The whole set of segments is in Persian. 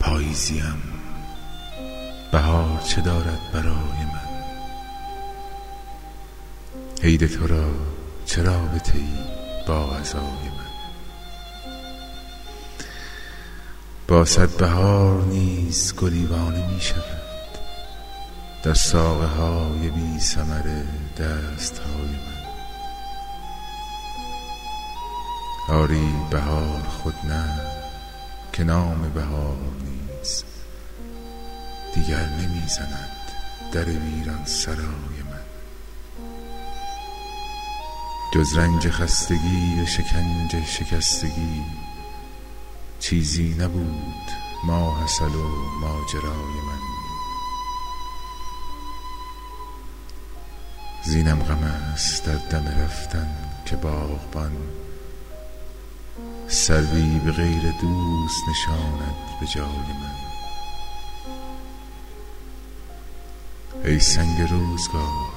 پاییزیم. بهار چه دارد برای من؟ عید تو را چه رابطه ای با غذای من؟ با صد بهار نیز گریوانه می شود. در ساقه های بی ثمر دست های من. آری بهار خود نه که نام بهار نیز دیگر نمی زند در ویران سرای من. جز رنج خستگی و شکنج شکستگی چیزی نبود ماحصل و ماجرای من. زینم غم است در دم رفتن که باغبان. سروی به غیر دوست نشاند به جای من. ای سنگ روزگار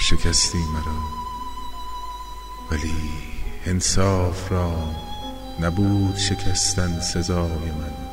شکستی مرا. ولی انصاف را نبود شکستن سزای من.